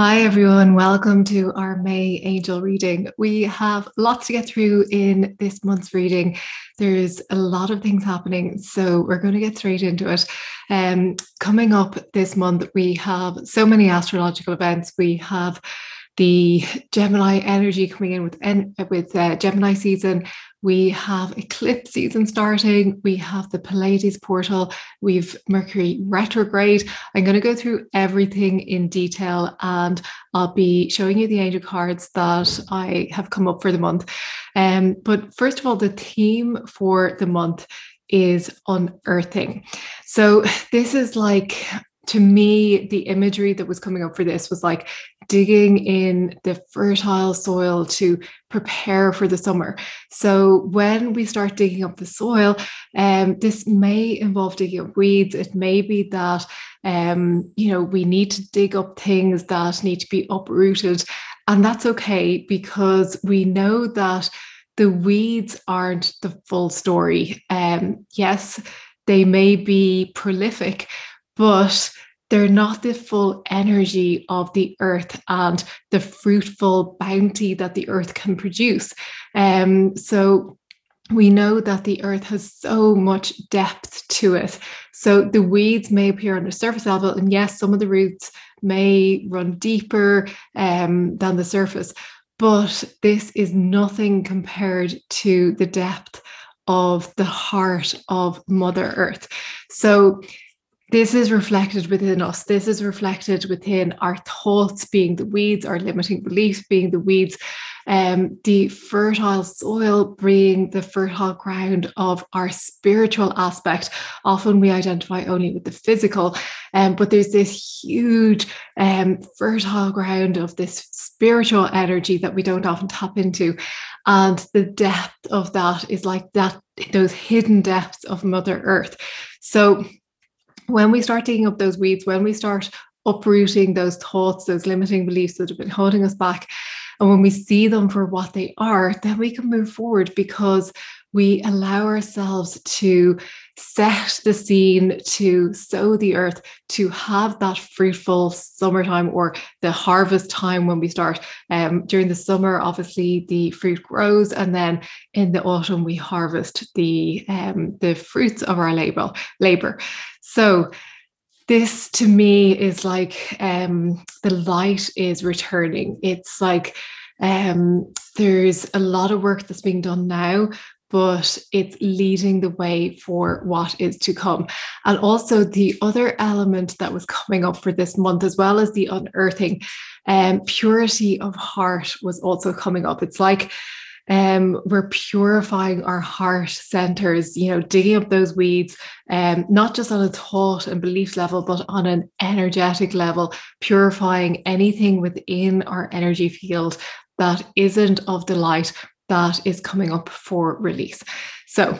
Hi, everyone. Welcome to our May Angel reading. We have lots to get through in this month's reading. There's a lot of things happening, so we're going to get straight into it. Um, coming up this month, we have so many astrological events. We have the Gemini energy coming in with with uh, Gemini season. We have eclipse season starting. We have the Pleiades portal. We've Mercury retrograde. I'm going to go through everything in detail and I'll be showing you the angel cards that I have come up for the month. Um, but first of all, the theme for the month is unearthing. So this is like to me, the imagery that was coming up for this was like digging in the fertile soil to prepare for the summer. So when we start digging up the soil, um, this may involve digging up weeds. It may be that um, you know we need to dig up things that need to be uprooted, and that's okay because we know that the weeds aren't the full story. Um, yes, they may be prolific, but they're not the full energy of the earth and the fruitful bounty that the earth can produce. Um, so we know that the earth has so much depth to it. So the weeds may appear on the surface level, and yes, some of the roots may run deeper um, than the surface, but this is nothing compared to the depth of the heart of Mother Earth. So this is reflected within us. This is reflected within our thoughts being the weeds, our limiting beliefs being the weeds, um, the fertile soil being the fertile ground of our spiritual aspect. Often we identify only with the physical, um, but there's this huge um, fertile ground of this spiritual energy that we don't often tap into. And the depth of that is like that, those hidden depths of Mother Earth. So when we start digging up those weeds, when we start uprooting those thoughts, those limiting beliefs that have been holding us back, and when we see them for what they are, then we can move forward because we allow ourselves to set the scene, to sow the earth, to have that fruitful summertime or the harvest time when we start. Um, during the summer, obviously the fruit grows, and then in the autumn we harvest the um, the fruits of our labor. Labor. So this to me is like um, the light is returning. It's like um, there's a lot of work that's being done now, but it's leading the way for what is to come. And also, the other element that was coming up for this month, as well as the unearthing, um, purity of heart was also coming up. It's like um, we're purifying our heart centers, you know, digging up those weeds, um, not just on a thought and belief level, but on an energetic level, purifying anything within our energy field that isn't of the light that is coming up for release. So,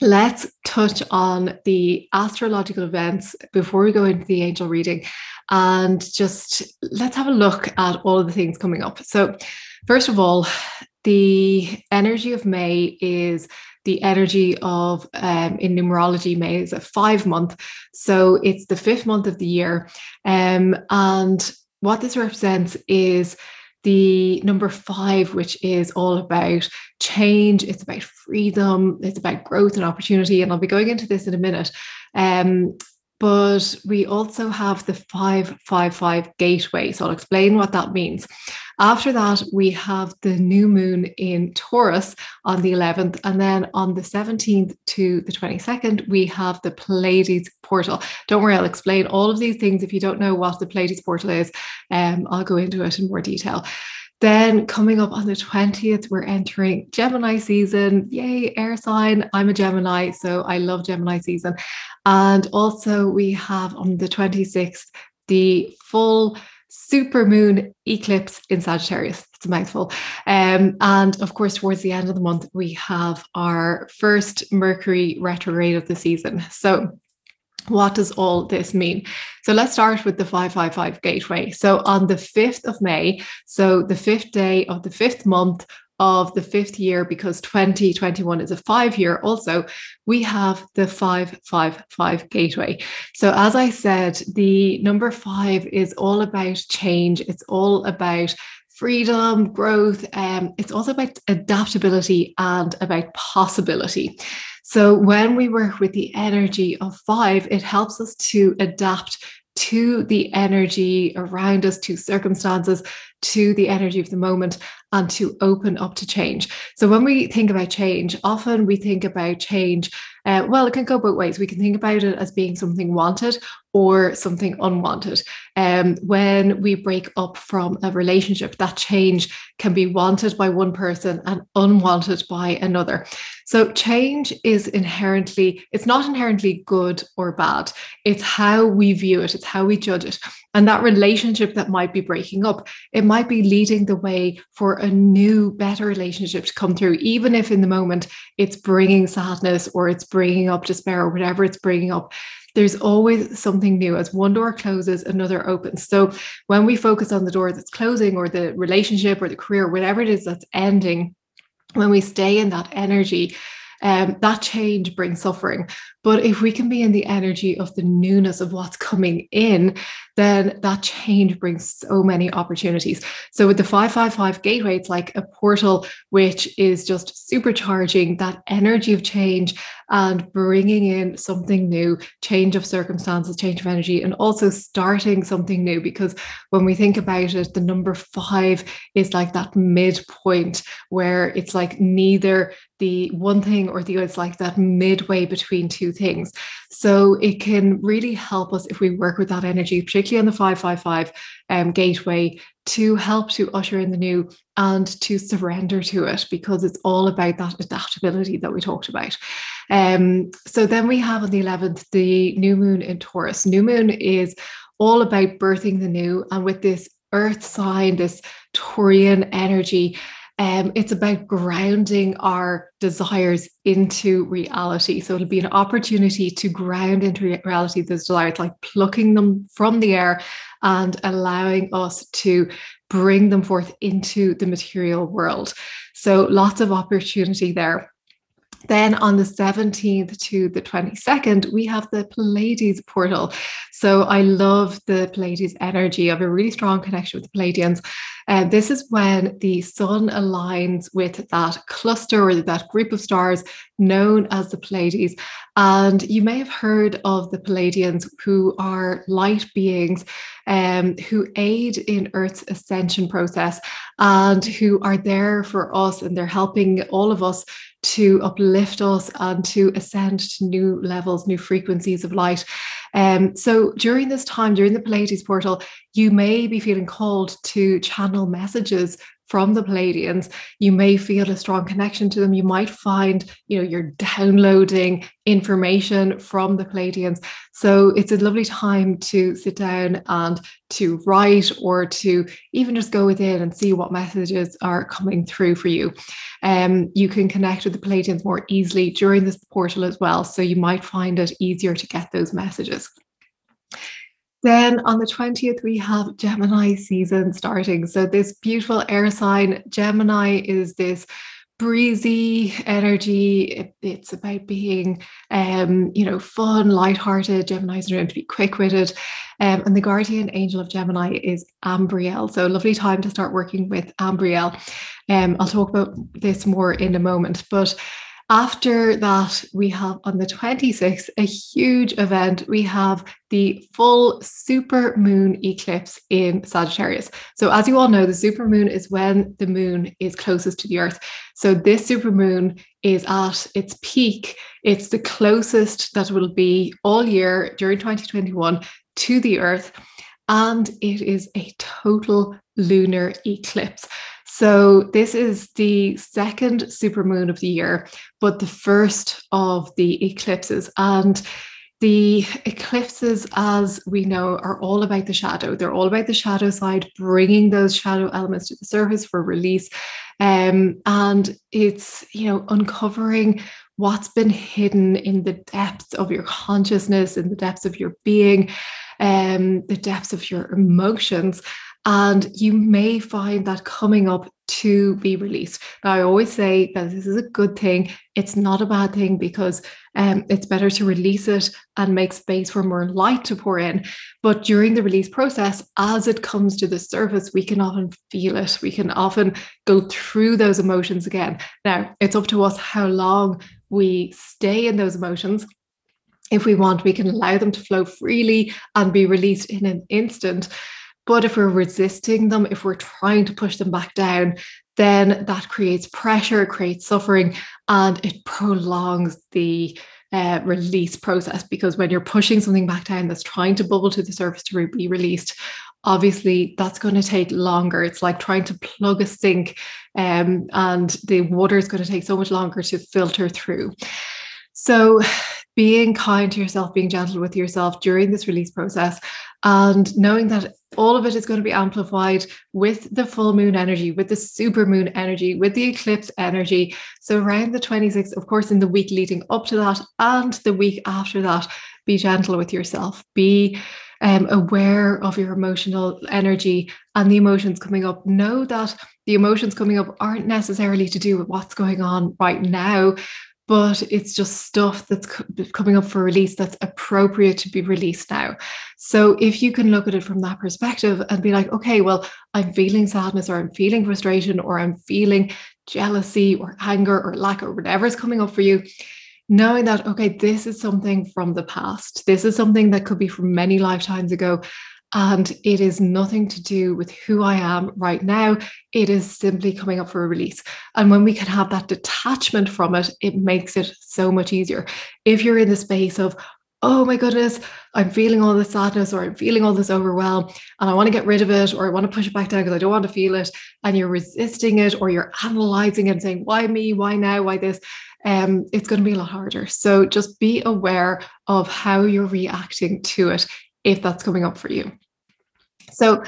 let's touch on the astrological events before we go into the angel reading and just let's have a look at all of the things coming up. So, first of all, the energy of May is the energy of um, in numerology May is a five month, so it's the fifth month of the year, um, and what this represents is the number five, which is all about change. It's about freedom. It's about growth and opportunity. And I'll be going into this in a minute. Um, but we also have the 555 gateway. So I'll explain what that means. After that, we have the new moon in Taurus on the 11th. And then on the 17th to the 22nd, we have the Pleiades portal. Don't worry, I'll explain all of these things. If you don't know what the Pleiades portal is, um, I'll go into it in more detail. Then coming up on the 20th, we're entering Gemini season. Yay, air sign. I'm a Gemini, so I love Gemini season. And also, we have on the 26th the full super moon eclipse in Sagittarius. It's a mouthful. Um, and of course, towards the end of the month, we have our first Mercury retrograde of the season. So what does all this mean? So let's start with the 555 gateway. So on the 5th of May, so the fifth day of the fifth month of the fifth year, because 2021 is a five year also, we have the 555 gateway. So, as I said, the number five is all about change, it's all about freedom, growth. Um, it's also about adaptability and about possibility. So, when we work with the energy of five, it helps us to adapt to the energy around us, to circumstances, to the energy of the moment, and to open up to change. So, when we think about change, often we think about change uh, well, it can go both ways. We can think about it as being something wanted or something unwanted. Um, when we break up from a relationship, that change can be wanted by one person and unwanted by another. So change is inherently, it's not inherently good or bad. It's how we view it, it's how we judge it. And that relationship that might be breaking up, it might be leading the way for a new, better relationship to come through, even if in the moment it's bringing sadness or it's bringing up despair or whatever it's bringing up there's always something new. As one door closes, another opens. So when we focus on the door that's closing or the relationship or the career, whatever it is that's ending, when we stay in that energy, um, that change brings suffering. But if we can be in the energy of the newness of what's coming in, then that change brings so many opportunities. So with the 555 gateway, it's like a portal which is just supercharging that energy of change and bringing in something new, change of circumstances, change of energy, and also starting something new. Because when we think about it, the number five is like that midpoint where it's like neither the one thing or the other, it's like that midway between two things. So it can really help us if we work with that energy, particularly on the 555 um, gateway, to help to usher in the new and to surrender to it because it's all about that adaptability that we talked about. Um, so then we have on the 11th the new moon in Taurus. New moon is all about birthing the new, and with this earth sign, this Taurian energy, um, it's about grounding our desires into reality. So it'll be an opportunity to ground into reality those desires, like plucking them from the air and allowing us to bring them forth into the material world. So lots of opportunity there. Then on the 17th to the 22nd, we have the Pleiades portal. So I love the Pleiades energy. I have a really strong connection with the Pleiadians. And uh, this is when the sun aligns with that cluster or that group of stars known as the Pleiades. And you may have heard of the Pleiadians, who are light beings um, who aid in Earth's ascension process and who are there for us and they're helping all of us to uplift us and to ascend to new levels, new frequencies of light. Um, so during this time, during the Pleiades portal, you may be feeling called to channel messages from the Pleiadians, you may feel a strong connection to them. You might find, you know, you're downloading information from the Pleiadians. So it's a lovely time to sit down and to write or to even just go within and see what messages are coming through for you. Um, you can connect with the Pleiadians more easily during this portal as well. So you might find it easier to get those messages. Then on the 20th, we have Gemini season starting. So, this beautiful air sign, Gemini is this breezy energy. It, it's about being, um, you know, fun, lighthearted. Gemini's are known to be quick-witted, um, and the guardian angel of Gemini is Ambriel. So lovely time to start working with Ambriel. Um, I'll talk about this more in a moment, but after that, we have on the 26th a huge event. We have the full super moon eclipse in Sagittarius. So, as you all know, the super moon is when the moon is closest to the earth. So, this super moon is at its peak. It's the closest that will be all year during 2021 to the earth. And it is a total lunar eclipse. So, this is the second supermoon of the year, but the first of the eclipses. And the eclipses, as we know, are all about the shadow. They're all about the shadow side, bringing those shadow elements to the surface for release. Um, and it's, you know, uncovering what's been hidden in the depths of your consciousness, in the depths of your being, um, the depths of your emotions And you may find that coming up to be released. Now, I always say that this is a good thing. It's not a bad thing because um, it's better to release it and make space for more light to pour in. But during the release process, as it comes to the surface, we can often feel it. We can often go through those emotions again. Now, it's up to us how long we stay in those emotions if we want, we can allow them to flow freely and be released in an instant. But if we're resisting them, if we're trying to push them back down, then that creates pressure, creates suffering, and it prolongs the uh, release process. Because when you're pushing something back down that's trying to bubble to the surface to be released, obviously that's going to take longer. It's like trying to plug a sink, um, and the water is going to take so much longer to filter through. So, being kind to yourself, being gentle with yourself during this release process, and knowing that all of it is going to be amplified with the full moon energy, with the super moon energy, with the eclipse energy. So, around the 26th, of course, in the week leading up to that and the week after that, be gentle with yourself. Be um, aware of your emotional energy and the emotions coming up. Know that the emotions coming up aren't necessarily to do with what's going on right now, but it's just stuff that's coming up for release that's appropriate to be released now. So if you can look at it from that perspective and be like, okay, well, I'm feeling sadness or I'm feeling frustration or I'm feeling jealousy or anger or lack or whatever is coming up for you, knowing that, okay, this is something from the past. This is something that could be from many lifetimes ago. And it is nothing to do with who I am right now. It is simply coming up for a release. And when we can have that detachment from it, it makes it so much easier. If you're in the space of, oh my goodness, I'm feeling all this sadness or I'm feeling all this overwhelm and I want to get rid of it or I want to push it back down because I don't want to feel it. And you're resisting it or you're analyzing it and saying, why me? Why now? Why this? Um, it's going to be a lot harder. So just be aware of how you're reacting to it if that's coming up for you. So,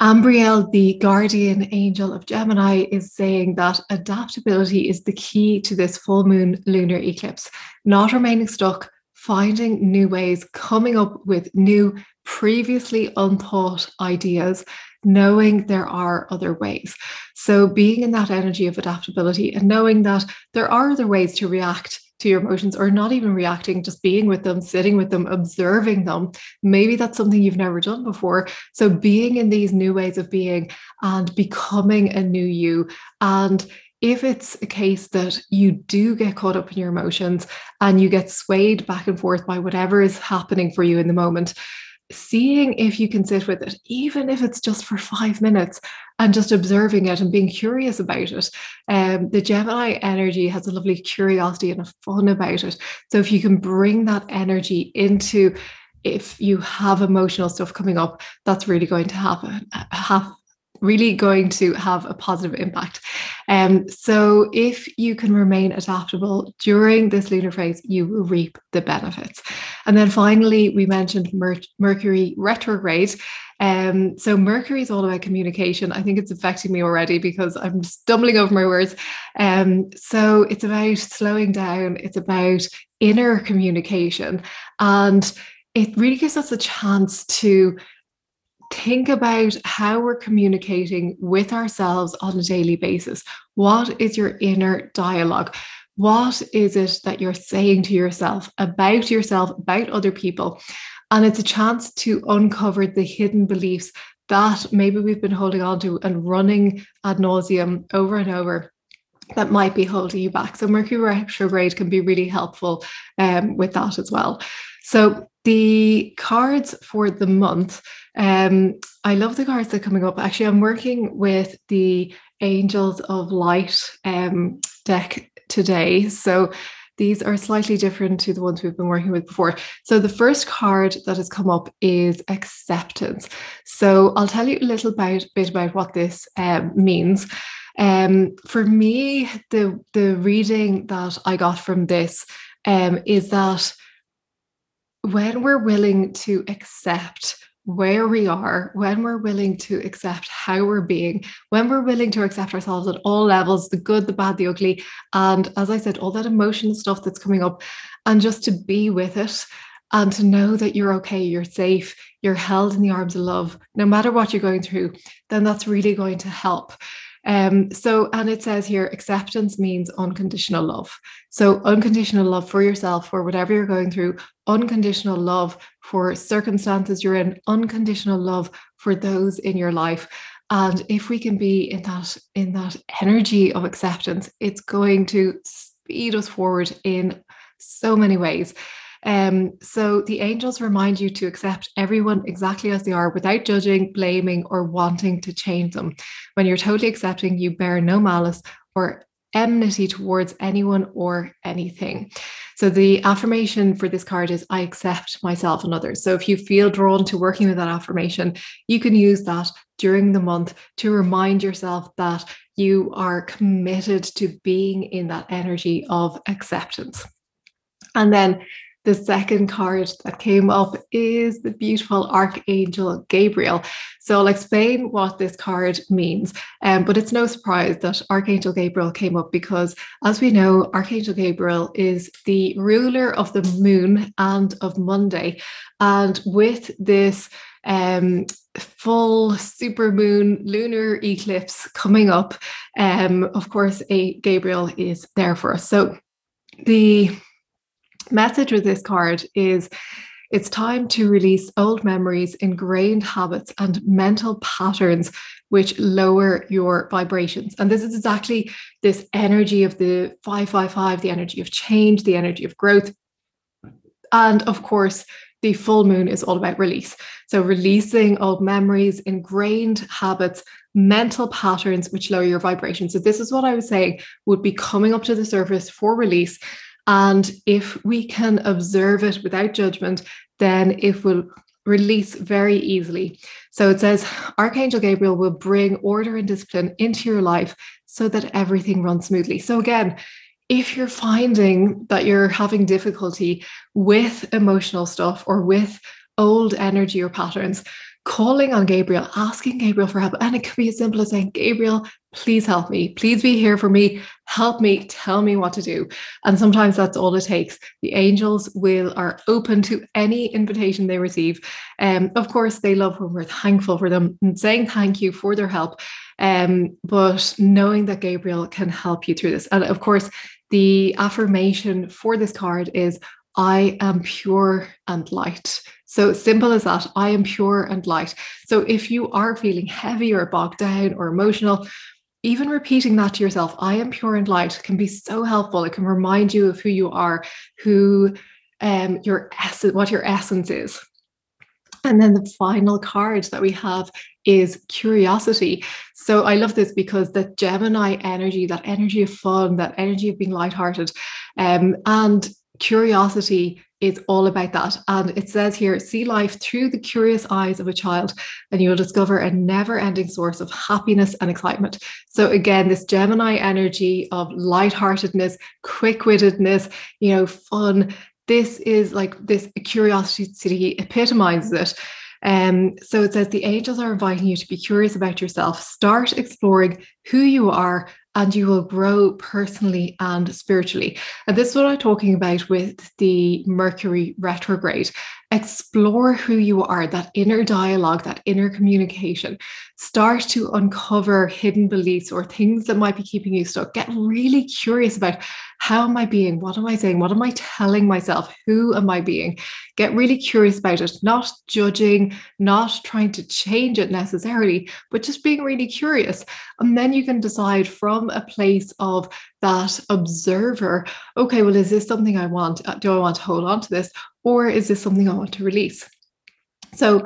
Ambriel, the guardian angel of Gemini, is saying that adaptability is the key to this full moon lunar eclipse, not remaining stuck, finding new ways, coming up with new, previously unthought ideas, knowing there are other ways. So, being in that energy of adaptability and knowing that there are other ways to react to your emotions or not even reacting, just being with them, sitting with them, observing them. Maybe that's something you've never done before. So, being in these new ways of being and becoming a new you. And if it's a case that you do get caught up in your emotions and you get swayed back and forth by whatever is happening for you in the moment, seeing if you can sit with it, even if it's just for five minutes, and just observing it and being curious about it. Um, the Gemini energy has a lovely curiosity and a fun about it. So if you can bring that energy into if you have emotional stuff coming up, that's really going to happen, have really going to have a positive impact. Um, so if you can remain adaptable during this lunar phase, you will reap the benefits. And then finally, we mentioned Mer- Mercury retrograde. Um, so Mercury is all about communication. I think it's affecting me already because I'm stumbling over my words. Um, so it's about slowing down. It's about inner communication, and it really gives us a chance to think about how we're communicating with ourselves on a daily basis. What is your inner dialogue? What is it that you're saying to yourself about yourself, about other people? And it's a chance to uncover the hidden beliefs that maybe we've been holding on to and running ad nauseum over and over that might be holding you back. So Mercury retrograde can be really helpful um, with that as well. So the cards for the month, um, I love the cards that are coming up. Actually, I'm working with the Angels of Light um, deck today. So these are slightly different to the ones we've been working with before. So the first card that has come up is acceptance. So I'll tell you a little about, bit about what this um, means. Um, for me, the the reading that I got from this um, is that when we're willing to accept where we are, when we're willing to accept how we're being, when we're willing to accept ourselves at all levels the good, the bad, the ugly, and as I said, all that emotional stuff that's coming up, and just to be with it and to know that you're okay, you're safe, you're held in the arms of love, no matter what you're going through, then that's really going to help. Um, so, and it says here, acceptance means unconditional love. So, unconditional love for yourself, for whatever you're going through, unconditional love for circumstances you're in, unconditional love for those in your life. And if we can be in that in that energy of acceptance, it's going to speed us forward in so many ways. Um, so the angels remind you to accept everyone exactly as they are without judging, blaming, or wanting to change them. When you're totally accepting, you bear no malice or enmity towards anyone or anything. So the affirmation for this card is I accept myself and others. So if you feel drawn to working with that affirmation, you can use that during the month to remind yourself that you are committed to being in that energy of acceptance. And then the second card that came up is the beautiful Archangel Gabriel. So I'll explain what this card means. Um, but it's no surprise that Archangel Gabriel came up because, as we know, Archangel Gabriel is the ruler of the moon and of Monday. And with this um, full super moon lunar eclipse coming up, um, of course, a Gabriel is there for us. So the message with this card is it's time to release old memories, ingrained habits, and mental patterns which lower your vibrations. And this is exactly this energy of the 555, the energy of change, the energy of growth. And of course, the full moon is all about release. So, releasing old memories, ingrained habits, mental patterns which lower your vibration. So, this is what I was saying would be coming up to the surface for release. And if we can observe it without judgment, then it will release very easily. So it says Archangel Gabriel will bring order and discipline into your life so that everything runs smoothly. So again, if you're finding that you're having difficulty with emotional stuff or with old energy or patterns, calling on Gabriel, asking Gabriel for help. And it could be as simple as saying, Gabriel, please help me. Please be here for me. Help me. Tell me what to do. And sometimes that's all it takes. The angels will are open to any invitation they receive. Um, of course, they love when we're thankful for them and saying thank you for their help. Um, but knowing that Gabriel can help you through this. And of course, the affirmation for this card is I am pure and light. So simple as that. I am pure and light. So if you are feeling heavy or bogged down or emotional, even repeating that to yourself, I am pure and light, can be so helpful. It can remind you of who you are, who um, your essence, what your essence is. And then the final card that we have is curiosity. So I love this because the Gemini energy, that energy of fun, that energy of being lighthearted, um, and curiosity is all about that. And it says here see life through the curious eyes of a child, and you'll discover a never ending source of happiness and excitement. So, again, this Gemini energy of lightheartedness, quick wittedness, you know, fun. This is like this curiosity city epitomizes it. Um, so it says the angels are inviting you to be curious about yourself. Start exploring who you are and you will grow personally and spiritually. And this is what I'm talking about with the Mercury retrograde. Explore who you are, that inner dialogue, that inner communication. Start to uncover hidden beliefs or things that might be keeping you stuck. Get really curious about how am I being? What am I saying? What am I telling myself? Who am I being? Get really curious about it, not judging, not trying to change it necessarily, but just being really curious. And then you can decide from a place of that observer okay, well, is this something I want? Uh, do I want to hold on to this? Or is this something I want to release? So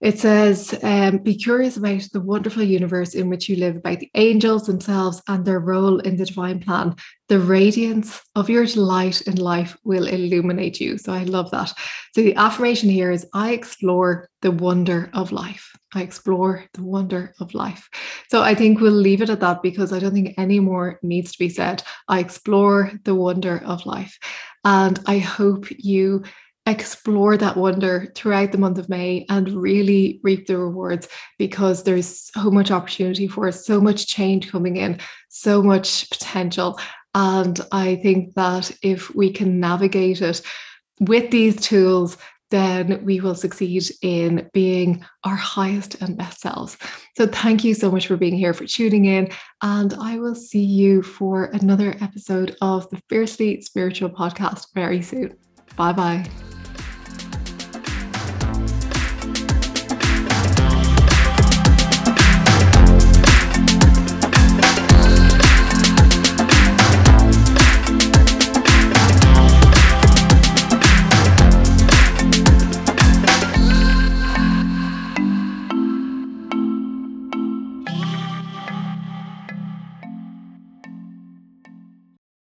it says, um, be curious about the wonderful universe in which you live, about the angels themselves and their role in the divine plan. The radiance of your delight in life will illuminate you. So I love that. So the affirmation here is I explore the wonder of life. I explore the wonder of life. So I think we'll leave it at that because I don't think any more needs to be said. I explore the wonder of life. And I hope you explore that wonder throughout the month of May and really reap the rewards because there's so much opportunity for us, so much change coming in, so much potential. And I think that if we can navigate it with these tools, then we will succeed in being our highest and best selves. So, thank you so much for being here, for tuning in. And I will see you for another episode of the Fiercely Spiritual podcast very soon. Bye bye.